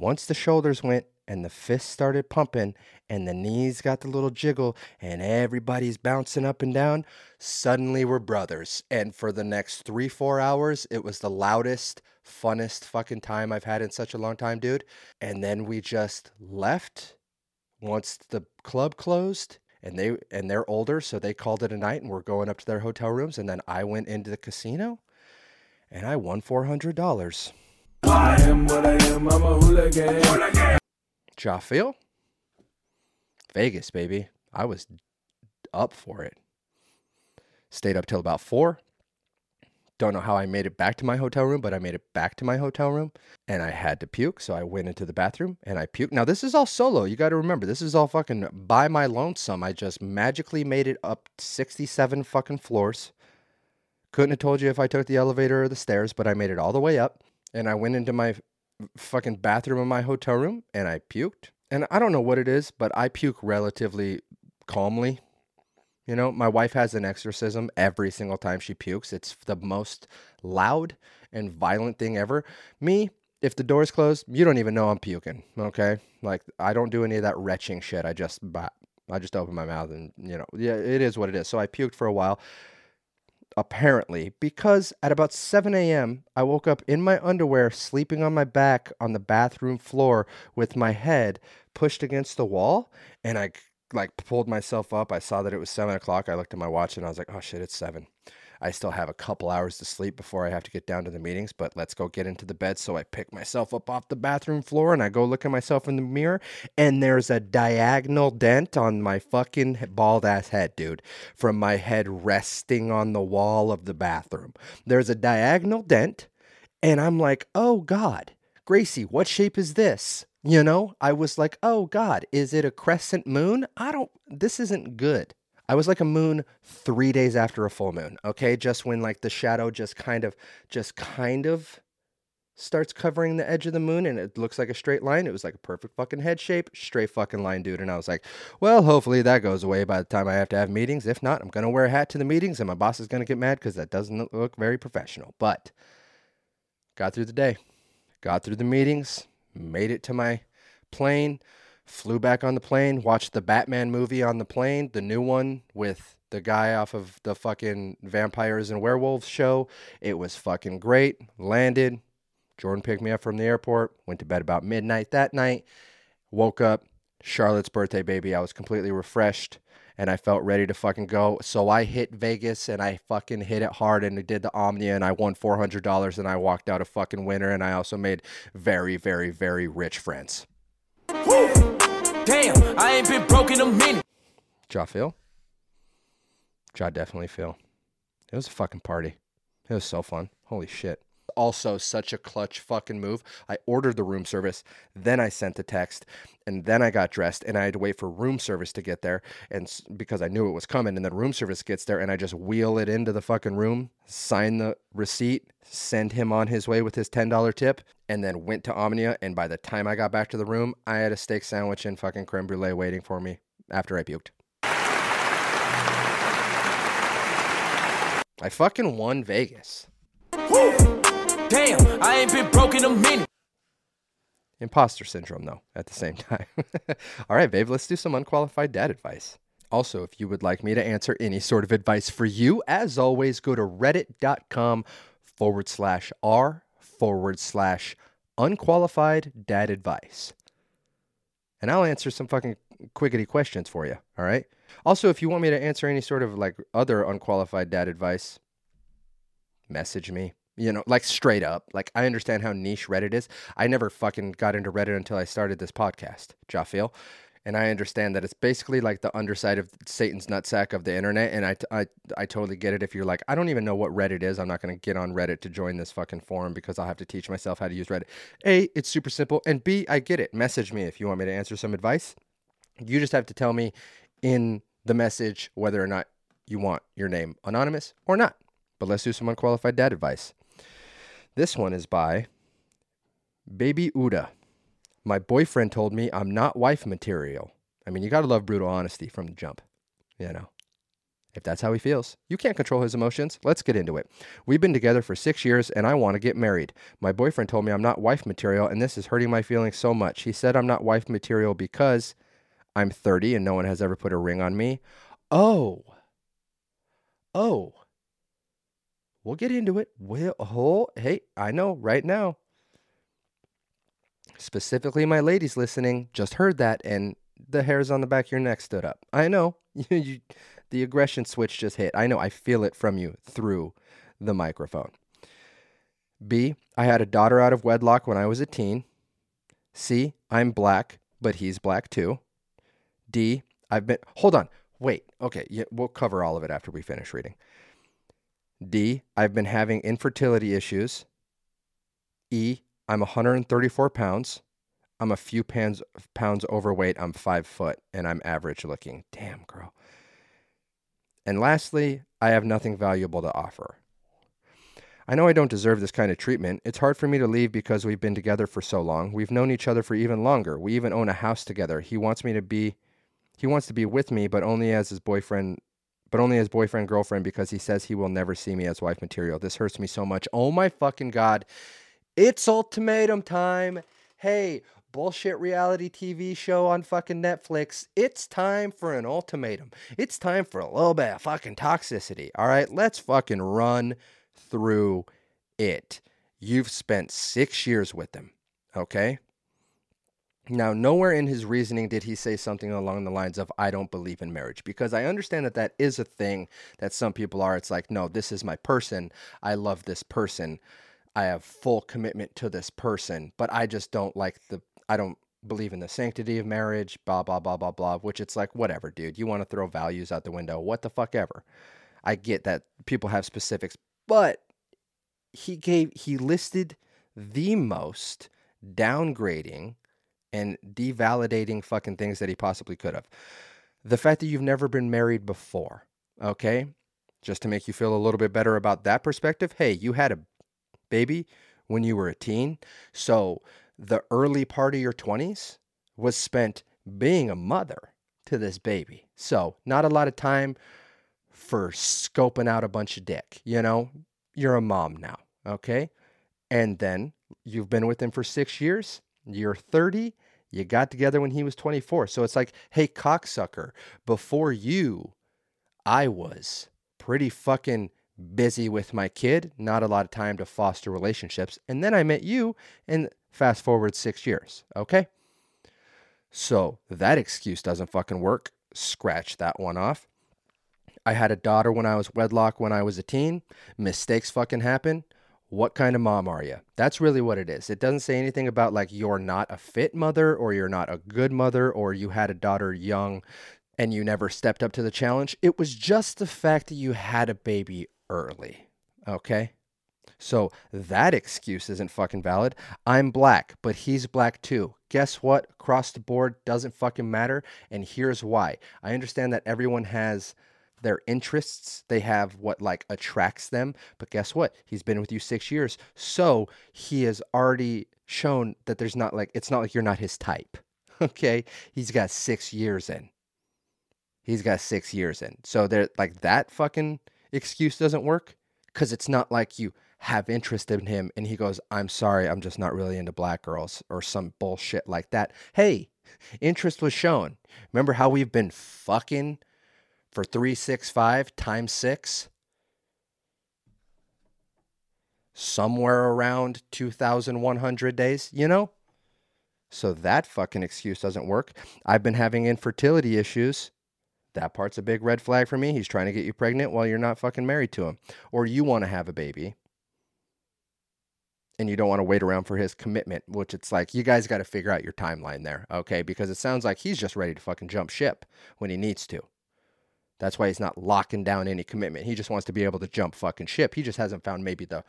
A: Once the shoulders went and the fists started pumping and the knees got the little jiggle and everybody's bouncing up and down, suddenly we're brothers. And for the next three, four hours, it was the loudest, funnest fucking time I've had in such a long time, dude. And then we just left once the club closed and they and they're older so they called it a night and we're going up to their hotel rooms and then I went into the casino and I won $400. I am what I am, I'm a hooligan. Jaffiel? Vegas, baby. I was up for it. Stayed up till about four. Don't know how I made it back to my hotel room, but I made it back to my hotel room and I had to puke. So I went into the bathroom and I puked. Now, this is all solo. You got to remember, this is all fucking by my lonesome. I just magically made it up 67 fucking floors. Couldn't have told you if I took the elevator or the stairs, but I made it all the way up and I went into my fucking bathroom in my hotel room and I puked. And I don't know what it is, but I puke relatively calmly. You know, my wife has an exorcism every single time she pukes. It's the most loud and violent thing ever. Me, if the door's closed, you don't even know I'm puking. Okay, like I don't do any of that retching shit. I just, I just open my mouth and you know, yeah, it is what it is. So I puked for a while apparently, because at about 7 a.m., I woke up in my underwear, sleeping on my back on the bathroom floor with my head pushed against the wall. And I like pulled myself up. I saw that it was 7 o'clock. I looked at my watch and I was like, oh shit, it's 7. I still have a couple hours to sleep before I have to get down to the meetings, but let's go get into the bed. So I pick myself up off the bathroom floor and I go look at myself in the mirror, and there's a diagonal dent on my fucking bald ass head, dude, from my head resting on the wall of the bathroom. There's a diagonal dent, and I'm like, oh God, Gracie, what shape is this? You know, I was like, oh God, is it a crescent moon? I don't, this isn't good. I was like a moon three days after a full moon. Okay, just when like the shadow just kind of, just kind of starts covering the edge of the moon and it looks like a straight line. It was like a perfect fucking head shape, straight fucking line, dude. And I was like, well, hopefully that goes away by the time I have to have meetings. If not, I'm gonna wear a hat to the meetings and my boss is gonna get mad because that doesn't look very professional. But got through the day, got through the meetings, made it to my plane, flew back on the plane, watched the Batman movie on the plane, the new one with the guy off of the fucking vampires and werewolves show. It was fucking great. Landed. Jordan picked me up from the airport, went to bed about midnight that night, woke up, Charlotte's birthday baby. I was completely refreshed and I felt ready to fucking go. So I hit Vegas and I fucking hit it hard and I did the Omnia and I won $400 and I walked out a fucking winner and I also made very, very, very rich friends.
B: Damn, I ain't been broke in a minute.
A: Ja feel? Ja definitely feel. It was a fucking party. It was so fun. Holy shit. Also, such a clutch fucking move. I ordered the room service, then I sent the text, and then I got dressed, and I had to wait for room service to get there, and because I knew it was coming, and then room service gets there, and I just wheel it into the fucking room, sign the receipt, send him on his way with his ten dollar tip, and then went to Omnia. And by the time I got back to the room, I had a steak sandwich and fucking creme brulee waiting for me after I puked. I fucking won Vegas.
B: Damn, I ain't been broke in a minute.
A: Imposter syndrome, though, at the same time. All right, babe, let's do some unqualified dad advice. Also, if you would like me to answer any sort of advice for you, as always, go to reddit.com forward slash r forward slash unqualified dad advice. And I'll answer some fucking quickety questions for you. All right. Also, if you want me to answer any sort of like other unqualified dad advice, message me. You know, like straight up. Like I understand how niche Reddit is. I never fucking got into Reddit until I started this podcast, Jaffiel. And I understand that it's basically like the underside of Satan's nutsack of the internet. And I, I, I totally get it. If you're like, I don't even know what Reddit is, I'm not going to get on Reddit to join this fucking forum because I'll have to teach myself how to use Reddit. A, it's super simple. And B, I get it. Message me if you want me to answer some advice. You just have to tell me in the message whether or not you want your name anonymous or not. But let's do some unqualified dad advice. This one is by Baby Uda. My boyfriend told me I'm not wife material. I mean, you got to love brutal honesty from the jump. You know, if that's how he feels, you can't control his emotions. Let's get into it. We've been together for six years and I want to get married. My boyfriend told me I'm not wife material and this is hurting my feelings so much. He said I'm not wife material because I'm 30 and no one has ever put a ring on me. Oh. Oh. We'll get into it. We'll, oh, hey, I know right now. Specifically, my ladies listening just heard that and the hairs on the back of your neck stood up. I know. you, the aggression switch just hit. I know. I feel it from you through the microphone. B, I had a daughter out of wedlock when I was a teen. C, I'm black, but he's black too. D, I've been. Hold on. Wait. Okay. Yeah, we'll cover all of it after we finish reading. D, I've been having infertility issues. E, I'm 134 pounds. I'm a few pounds pounds overweight. I'm five foot and I'm average looking. Damn, girl. And lastly, I have nothing valuable to offer. I know I don't deserve this kind of treatment. It's hard for me to leave because we've been together for so long. We've known each other for even longer. We even own a house together. He wants me to be he wants to be with me, but only as his boyfriend but only as boyfriend girlfriend because he says he will never see me as wife material. This hurts me so much. Oh my fucking god. It's ultimatum time. Hey, bullshit reality TV show on fucking Netflix. It's time for an ultimatum. It's time for a little bit of fucking toxicity. All right, let's fucking run through it. You've spent six years with him, okay? Now, nowhere in his reasoning did he say something along the lines of, I don't believe in marriage, because I understand that that is a thing that some people are. It's like, no, this is my person. I love this person. I have full commitment to this person, but I just don't like the, I don't believe in the sanctity of marriage, blah, blah, blah, blah, blah, which it's like, whatever, dude. You want to throw values out the window. What the fuck ever. I get that people have specifics, but he gave, he listed the most downgrading and devalidating fucking things that he possibly could have. The fact that you've never been married before, okay? Just to make you feel a little bit better about that perspective, hey, you had a baby when you were a teen. So the early part of your 20s was spent being a mother to this baby. So not a lot of time for scoping out a bunch of dick, you know? You're a mom now, okay? And then you've been with him for six years. You're 30. You got together when he was 24. So it's like, hey, cocksucker, before you, I was pretty fucking busy with my kid, not a lot of time to foster relationships. And then I met you, and fast forward six years. Okay. So that excuse doesn't fucking work. Scratch that one off. I had a daughter when I was wedlock when I was a teen. Mistakes fucking happen. What kind of mom are you? That's really what it is. It doesn't say anything about like you're not a fit mother or you're not a good mother or you had a daughter young and you never stepped up to the challenge. It was just the fact that you had a baby early. Okay? So that excuse isn't fucking valid. I'm black, but he's black too. Guess what? Across the board doesn't fucking matter. And here's why. I understand that everyone has their interests. They have what like attracts them. But guess what? He's been with you six years. So he has already shown that there's not like, it's not like you're not his type. Okay. He's got six years in. He's got six years in. So they're like that fucking excuse doesn't work because it's not like you have interest in him and he goes, I'm sorry, I'm just not really into black girls or some bullshit like that. Hey, interest was shown. Remember how we've been fucking for 365 times six? Somewhere around 2,100 days, you know? So that fucking excuse doesn't work. I've been having infertility issues. That part's a big red flag for me. He's trying to get you pregnant while you're not fucking married to him. Or you want to have a baby and you don't want to wait around for his commitment, which it's like you guys got to figure out your timeline there, okay? Because it sounds like he's just ready to fucking jump ship when he needs to. That's why he's not locking down any commitment. He just wants to be able to jump fucking ship. He just hasn't found maybe the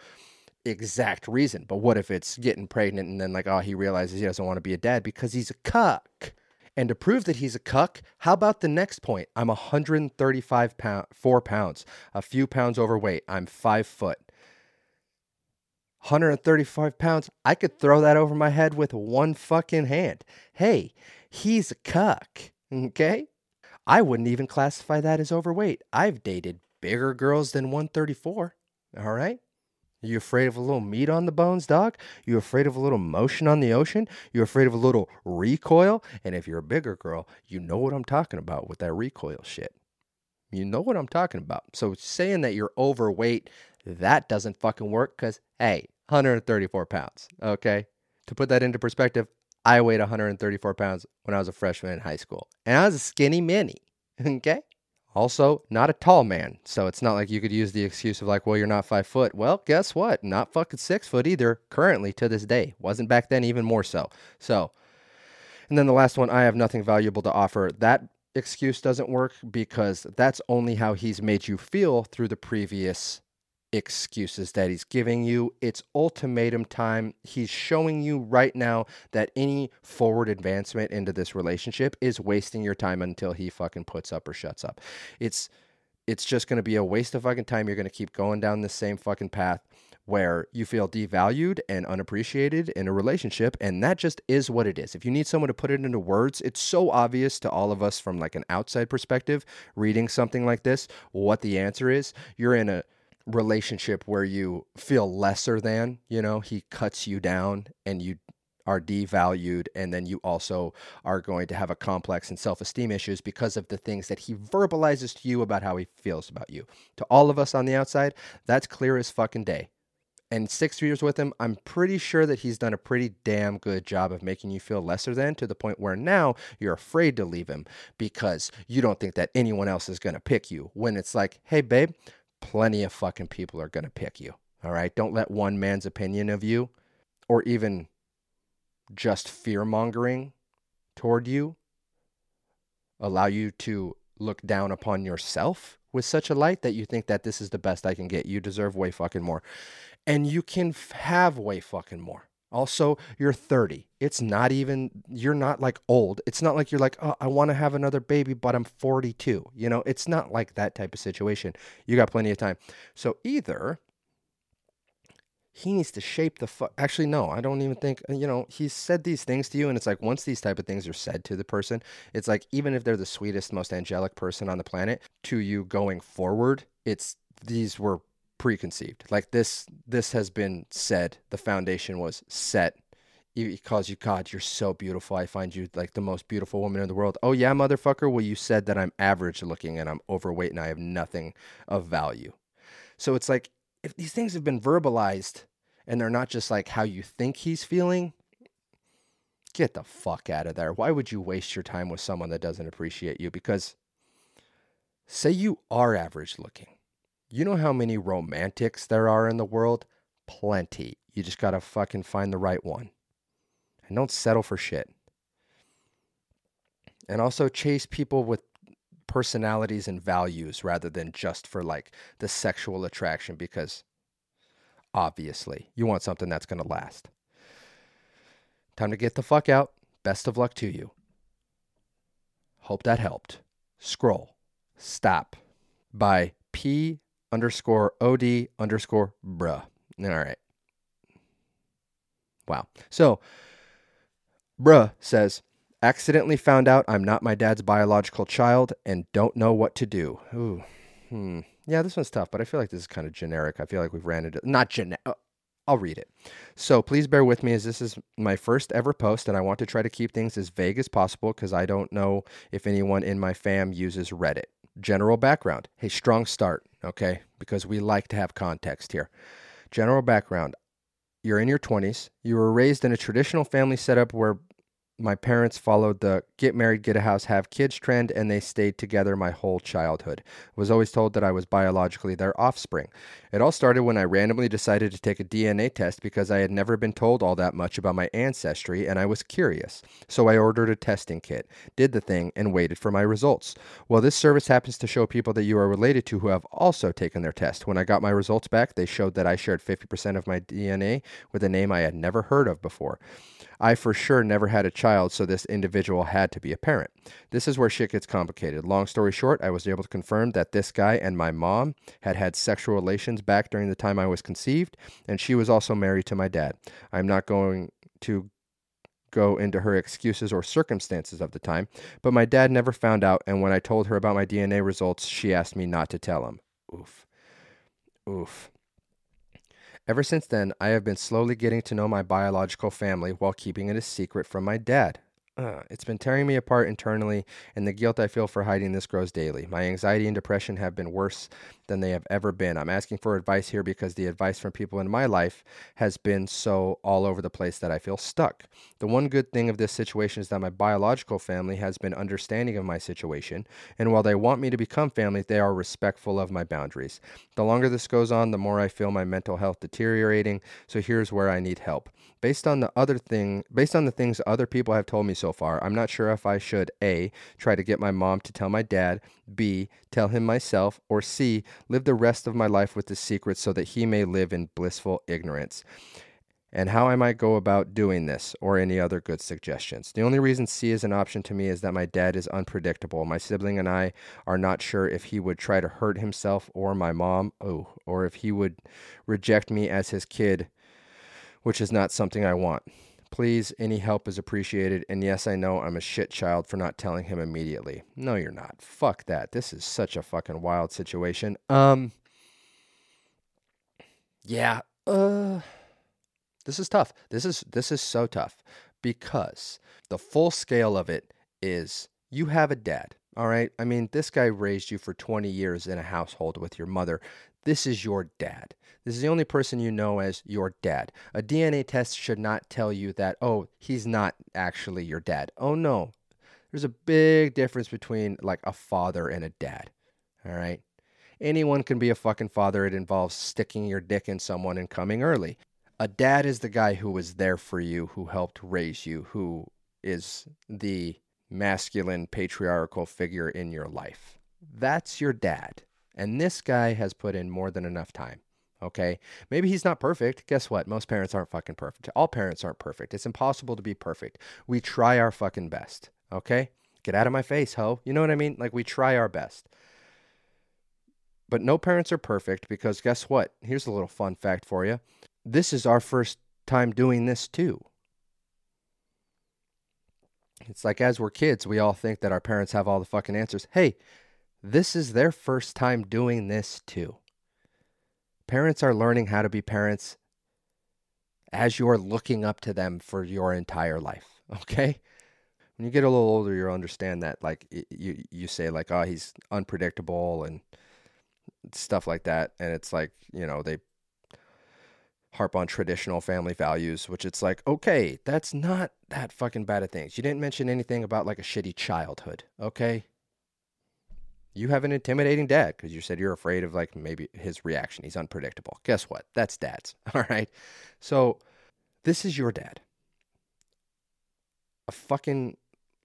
A: exact reason. But what if it's getting pregnant and then like, oh, he realizes he doesn't want to be a dad because he's a cuck. And to prove that he's a cuck, how about the next point? I'm 135 pound, four pounds, a few pounds overweight. I'm five foot. 135 pounds. I could throw that over my head with one fucking hand. Hey, he's a cuck. Okay. I wouldn't even classify that as overweight. I've dated bigger girls than 134. All right. You afraid of a little meat on the bones, dog? You afraid of a little motion on the ocean? You afraid of a little recoil? And if you're a bigger girl, you know what I'm talking about with that recoil shit. You know what I'm talking about. So saying that you're overweight, that doesn't fucking work because, hey, 134 pounds. Okay. To put that into perspective, I weighed 134 pounds when I was a freshman in high school, and I was a skinny mini. Okay. Also, not a tall man. So it's not like you could use the excuse of, like, well, you're not five foot. Well, guess what? Not fucking six foot either, currently to this day. Wasn't back then, even more so. So, and then the last one, I have nothing valuable to offer. That excuse doesn't work because that's only how he's made you feel through the previous excuses that he's giving you. It's ultimatum time. He's showing you right now that any forward advancement into this relationship is wasting your time until he fucking puts up or shuts up. It's it's just going to be a waste of fucking time. You're going to keep going down the same fucking path where you feel devalued and unappreciated in a relationship and that just is what it is. If you need someone to put it into words, it's so obvious to all of us from like an outside perspective reading something like this what the answer is. You're in a relationship where you feel lesser than, you know, he cuts you down and you are devalued and then you also are going to have a complex and self-esteem issues because of the things that he verbalizes to you about how he feels about you. To all of us on the outside, that's clear as fucking day. And 6 years with him, I'm pretty sure that he's done a pretty damn good job of making you feel lesser than to the point where now you're afraid to leave him because you don't think that anyone else is going to pick you when it's like, "Hey babe, plenty of fucking people are going to pick you. All right. Don't let one man's opinion of you or even just fear mongering toward you allow you to look down upon yourself with such a light that you think that this is the best I can get. You deserve way fucking more. And you can f- have way fucking more. Also, you're 30. It's not even, you're not like old. It's not like you're like, oh, I want to have another baby, but I'm 42. You know, it's not like that type of situation. You got plenty of time. So either he needs to shape the fuck. Actually, no, I don't even think, you know, he's said these things to you. And it's like, once these type of things are said to the person, it's like, even if they're the sweetest, most angelic person on the planet, to you going forward, it's, these were preconceived. Like this this has been said, the foundation was set calls you God, you're so beautiful. I find you like the most beautiful woman in the world. Oh yeah, motherfucker. Well, you said that I'm average looking and I'm overweight and I have nothing of value. So it's like if these things have been verbalized and they're not just like how you think he's feeling, get the fuck out of there. Why would you waste your time with someone that doesn't appreciate you? Because say you are average looking. You know how many romantics there are in the world? Plenty. You just got to fucking find the right one. And don't settle for shit. And also chase people with personalities and values rather than just for like the sexual attraction because obviously you want something that's to last. Time to get the fuck out. Best of luck to you. Hope that helped. Scroll. Stop. By P underscore OD underscore bruh. All right. Wow. So, bruh says, accidentally found out I'm not my dad's biological child and don't know what to do. Ooh. Hmm. Yeah, this one's tough, but I feel like this is kind of generic. I feel like we've ran into not generic. I'll read it. So please bear with me as this is my first ever post, and I want to try to keep things as vague as possible because I don't know if anyone in my fam uses Reddit. General background. Hey, strong start, okay? Because we like to have context here. General background. You're in your 20s. You were raised in a traditional family setup where my parents followed the get married, get a house, have kids trend, and they stayed together my whole childhood. Was always told that I was biologically their offspring. It all started when I randomly decided to take a DNA test because I had never been told all that much about my ancestry and I was curious. So I ordered a testing kit, did the thing, and waited for my results. Well, this service happens to show people that you are related to who have also taken their test. When I got my results back, they showed that I shared 50% of my DNA with a name I had never heard of before. I for sure never had a child, so this individual had to be a parent. This is where shit gets complicated. Long story short, I was able to confirm that this guy and my mom had had sexual relations back during the time I was conceived, and she was also married to my dad. I'm not going to go into her excuses or circumstances of the time, but my dad never found out, and when I told her about my DNA results, she asked me not to tell him. Oof. Oof. Ever since then, I have been slowly getting to know my biological family while keeping it a secret from my dad. Uh, it's been tearing me apart internally, and the guilt I feel for hiding this grows daily. My anxiety and depression have been worse than they have ever been. I'm asking for advice here because the advice from people in my life has been so all over the place that I feel stuck. The one good thing of this situation is that my biological family has been understanding of my situation, and while they want me to become family, they are respectful of my boundaries. The longer this goes on, the more I feel my mental health deteriorating, so here's where I need help. Based on the other thing, based on the things other people have told me so far, I'm not sure if I should A, try to get my mom to tell my dad, B, tell him myself, or C, live the rest of my life with the secret so that he may live in blissful ignorance. And how I might go about doing this, or any other good suggestions. The only reason C is an option to me is that my dad is unpredictable. My sibling and I are not sure if he would try to hurt himself or my mom, oh, or if he would reject me as his kid which is not something I want. Please, any help is appreciated. And yes, I know I'm a shit child for not telling him immediately. No, you're not. Fuck that. This is such a fucking wild situation. Um, yeah. Uh, this is tough. This is this is so tough because the full scale of it is you have a dad. All right. I mean, this guy raised you for 20 years in a household with your mother. This is your dad. This is the only person you know as your dad. A DNA test should not tell you that, oh, he's not actually your dad. Oh, no. There's a big difference between like a father and a dad. All right. Anyone can be a fucking father. It involves sticking your dick in someone and coming early. A dad is the guy who was there for you, who helped raise you, who is the masculine patriarchal figure in your life. That's your dad. And this guy has put in more than enough time. Okay. Maybe he's not perfect. Guess what? Most parents aren't fucking perfect. All parents aren't perfect. It's impossible to be perfect. We try our fucking best. Okay. Get out of my face, ho. You know what I mean? Like we try our best. But no parents are perfect because guess what? Here's a little fun fact for you. This is our first time doing this too. It's like as we're kids, we all think that our parents have all the fucking answers. Hey, this is their first time doing this too. Parents are learning how to be parents as you're looking up to them for your entire life. Okay. When you get a little older, you'll understand that. Like you, you say like, oh, he's unpredictable and stuff like that, and it's like you know they harp on traditional family values, which it's like, okay, that's not that fucking bad of things. You didn't mention anything about like a shitty childhood, okay? You have an intimidating dad because you said you're afraid of like maybe his reaction. He's unpredictable. Guess what? That's dad's. All right. So this is your dad. A fucking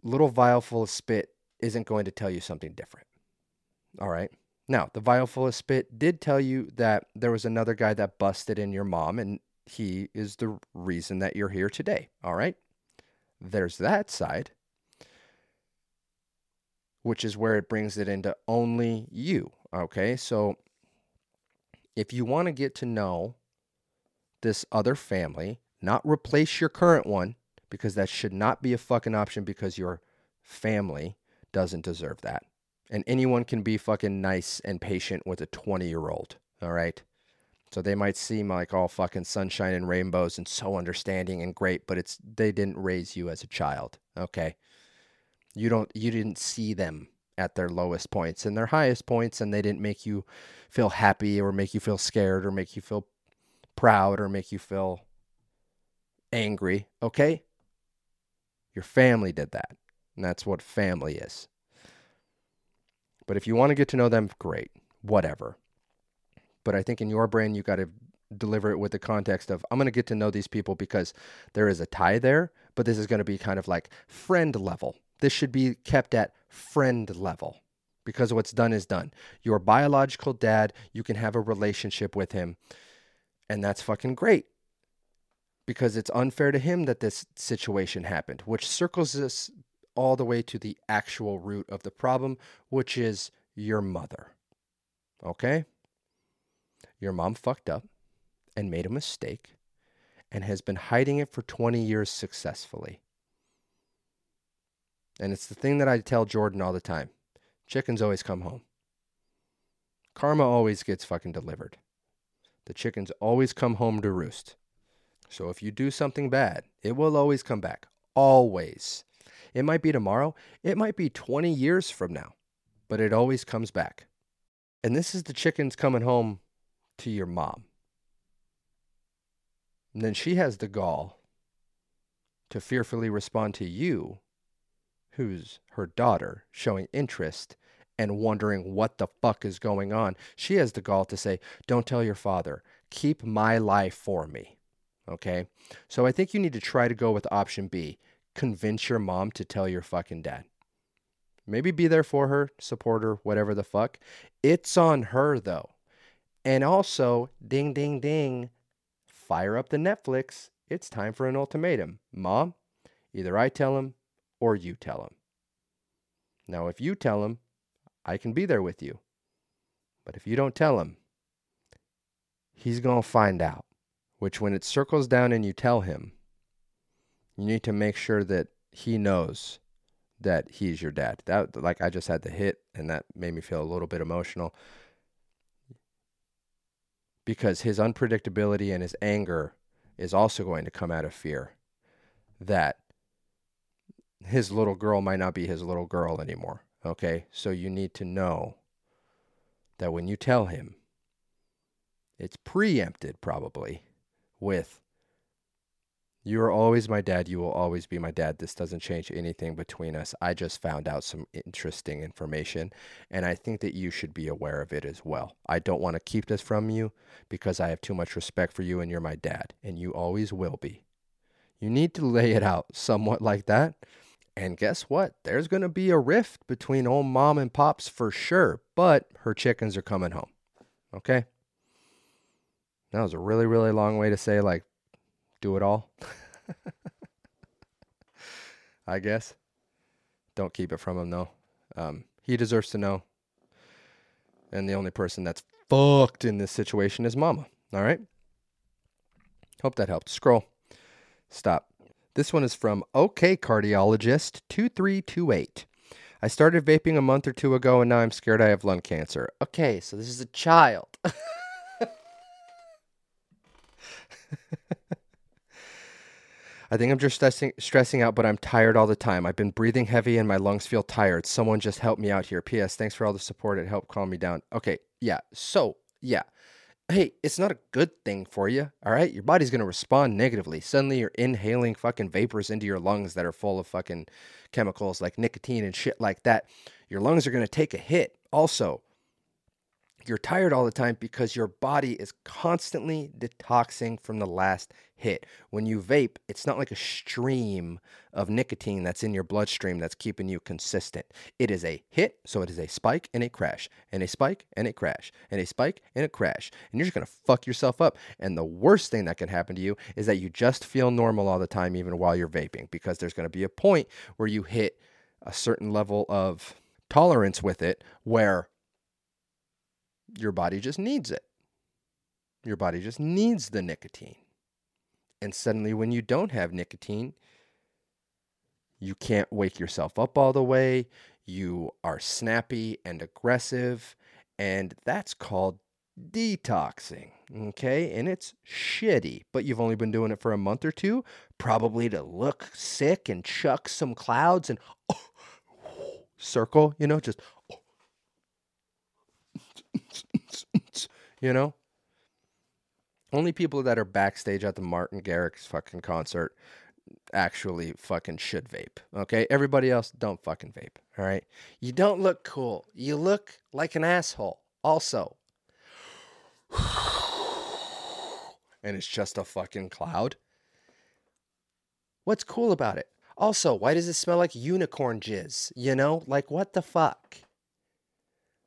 A: little vial full of spit isn't going to tell you something different. All right. Now, the vial full of spit did tell you that there was another guy that busted in your mom, and he is the reason that you're here today. All right. There's that side, which is where it brings it into only you. Okay. So if you want to get to know this other family, not replace your current one, because that should not be a fucking option because your family doesn't deserve that. And anyone can be fucking nice and patient with a 20 year old. All right. So they might seem like all fucking sunshine and rainbows and so understanding and great, but it's they didn't raise you as a child. Okay. You don't you didn't see them at their lowest points and their highest points and they didn't make you feel happy or make you feel scared or make you feel proud or make you feel angry. Okay. Your family did that. And that's what family is. But if you want to get to know them, great, whatever. But I think in your brain, you got to deliver it with the context of I'm going to get to know these people because there is a tie there, but this is going to be kind of like friend level. This should be kept at friend level because what's done is done. Your biological dad, you can have a relationship with him, and that's fucking great because it's unfair to him that this situation happened, which circles us all the way to the actual root of the problem, which is your mother. Okay? Your mom fucked up and made a mistake and has been hiding it for 20 years successfully. And it's the thing that I tell Jordan all the time chickens always come home. Karma always gets fucking delivered. The chickens always come home to roost. So if you do something bad, it will always come back. Always. It might be tomorrow, it might be 20 years from now, but it always comes back. And this is the chickens coming home to your mom. And then she has the gall to fearfully respond to you, who's her daughter, showing interest and wondering what the fuck is going on. She has the gall to say, Don't tell your father, keep my life for me. Okay? So I think you need to try to go with option B convince your mom to tell your fucking dad. Maybe be there for her, support her, whatever the fuck. It's on her though. And also, ding, ding, ding, fire up the Netflix. It's time for an ultimatum. Mom, either I tell him or you tell him. Now, if you tell him, I can be there with you. But if you don't tell him, he's going to find out. Which, when it circles down and you tell him, you need to make sure that he knows that he's your dad. That like I just had the hit and that made me feel a little bit emotional because his unpredictability and his anger is also going to come out of fear that his little girl might not be his little girl anymore. Okay? So you need to know that when you tell him, it's preempted probably with you are always my dad. You will always be my dad. This doesn't change anything between us. I just found out some interesting information, and I think that you should be aware of it as well. I don't want to keep this from you because I have too much respect for you, and you're my dad, and you always will be. You need to lay it out somewhat like that. And guess what? There's going to be a rift between old mom and pops for sure, but her chickens are coming home. Okay? That was a really, really long way to say, like, do it all. I guess. Don't keep it from him though. Um, he deserves to know. And the only person that's fucked in this situation is Mama. All right. Hope that helped. Scroll. Stop. This one is from OK Cardiologist 2328. I started vaping a month or two ago and now I'm scared I have lung cancer. Okay, so this is a child. I think I'm just stressing, stressing out, but I'm tired all the time. I've been breathing heavy and my lungs feel tired. Someone just help me out here. P.S. Thanks for all the support. It helped calm me down. Okay. Yeah. So, yeah. Hey, it's not a good thing for you. All right. Your body's going to respond negatively. Suddenly you're inhaling fucking vapors into your lungs that are full of fucking chemicals like nicotine and shit like that. Your lungs are going to take a hit. Also, you're tired all the time because your body is constantly detoxing from the last hit. When you vape, it's not like a stream of nicotine that's in your bloodstream that's keeping you consistent. It is a hit, so it is a spike and a crash, and a spike and a crash, and a spike and a crash. And you're just gonna fuck yourself up. And the worst thing that can happen to you is that you just feel normal all the time, even while you're vaping, because there's gonna be a point where you hit a certain level of tolerance with it where your body just needs it. Your body just needs the nicotine. And suddenly, when you don't have nicotine, you can't wake yourself up all the way. You are snappy and aggressive. And that's called detoxing. Okay. And it's shitty, but you've only been doing it for a month or two, probably to look sick and chuck some clouds and oh, circle, you know, just you know? Only people that are backstage at the Martin Garrix fucking concert actually fucking should vape. Okay? Everybody else don't fucking vape. All right? You don't look cool. You look like an asshole. Also. And it's just a fucking cloud. What's cool about it? Also, why does it smell like unicorn jizz? You know? Like, what the fuck?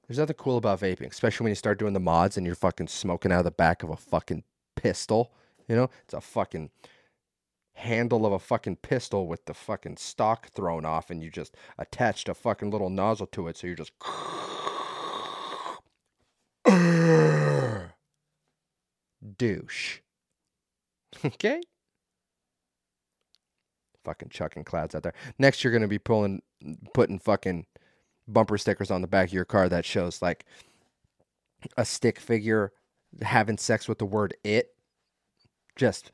A: There's nothing cool about vaping, especially when you start doing the mods and you're fucking smoking out of the back of a fucking pistol. You know, it's a fucking handle of a fucking pistol with the fucking stock thrown off, and you just attached a fucking little nozzle to it, so you're just. Douche. Okay? Fucking chucking clouds out there. Next, you're going to be pulling, putting fucking bumper stickers on the back of your car that shows like a stick figure having sex with the word it. Just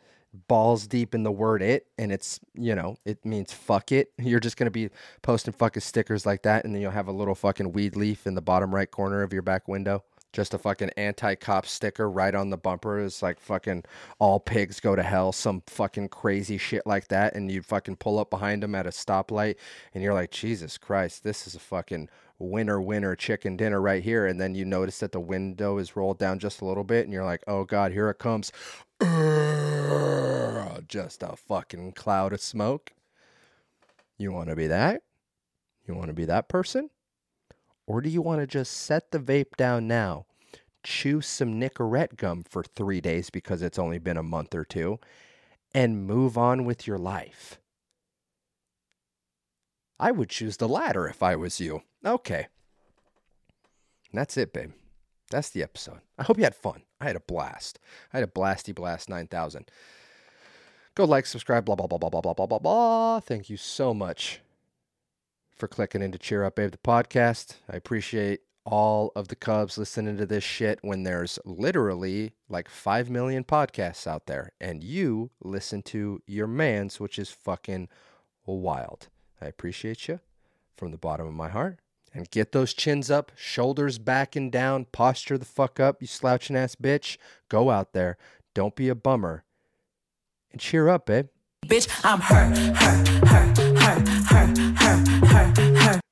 A: balls deep in the word it and it's you know it means fuck it. You're just going to be posting fucking stickers like that and then you'll have a little fucking weed leaf in the bottom right corner of your back window just a fucking anti-cop sticker right on the bumper. Is like fucking all pigs go to hell some fucking crazy shit like that. And you fucking pull up behind them at a stoplight and you're like jesus christ this is a fucking winner winner chicken dinner right here. And then you notice that the window is rolled down just a little bit and you're like oh god here it comes. Just a fucking cloud of smoke. You want to be that? You want to be that person or do you want to just set the vape down now, chew some Nicorette gum for three days because it's only been a month or two, and move on with your life? I would choose the latter if I was you. Okay. that's it, babe. That's the episode. I hope you had fun. I had a blast. I had a blasty blast 9000. Go like, subscribe, blah, blah, blah, blah, blah, blah, blah, blah, blah. Thank you so much for clicking in to Cheer Up Babe the podcast. I appreciate all of the Cubs listening to this shit when there's literally like 5 million podcasts out there and you listen to your man's, which is fucking wild. I appreciate you from the bottom of my heart. And get those chins up, shoulders back and down, posture the fuck up, you slouching ass bitch. Go out there. Don't be a bummer. And cheer up, babe.
B: Bitch, I'm her, her, her, her, her, her, her, her.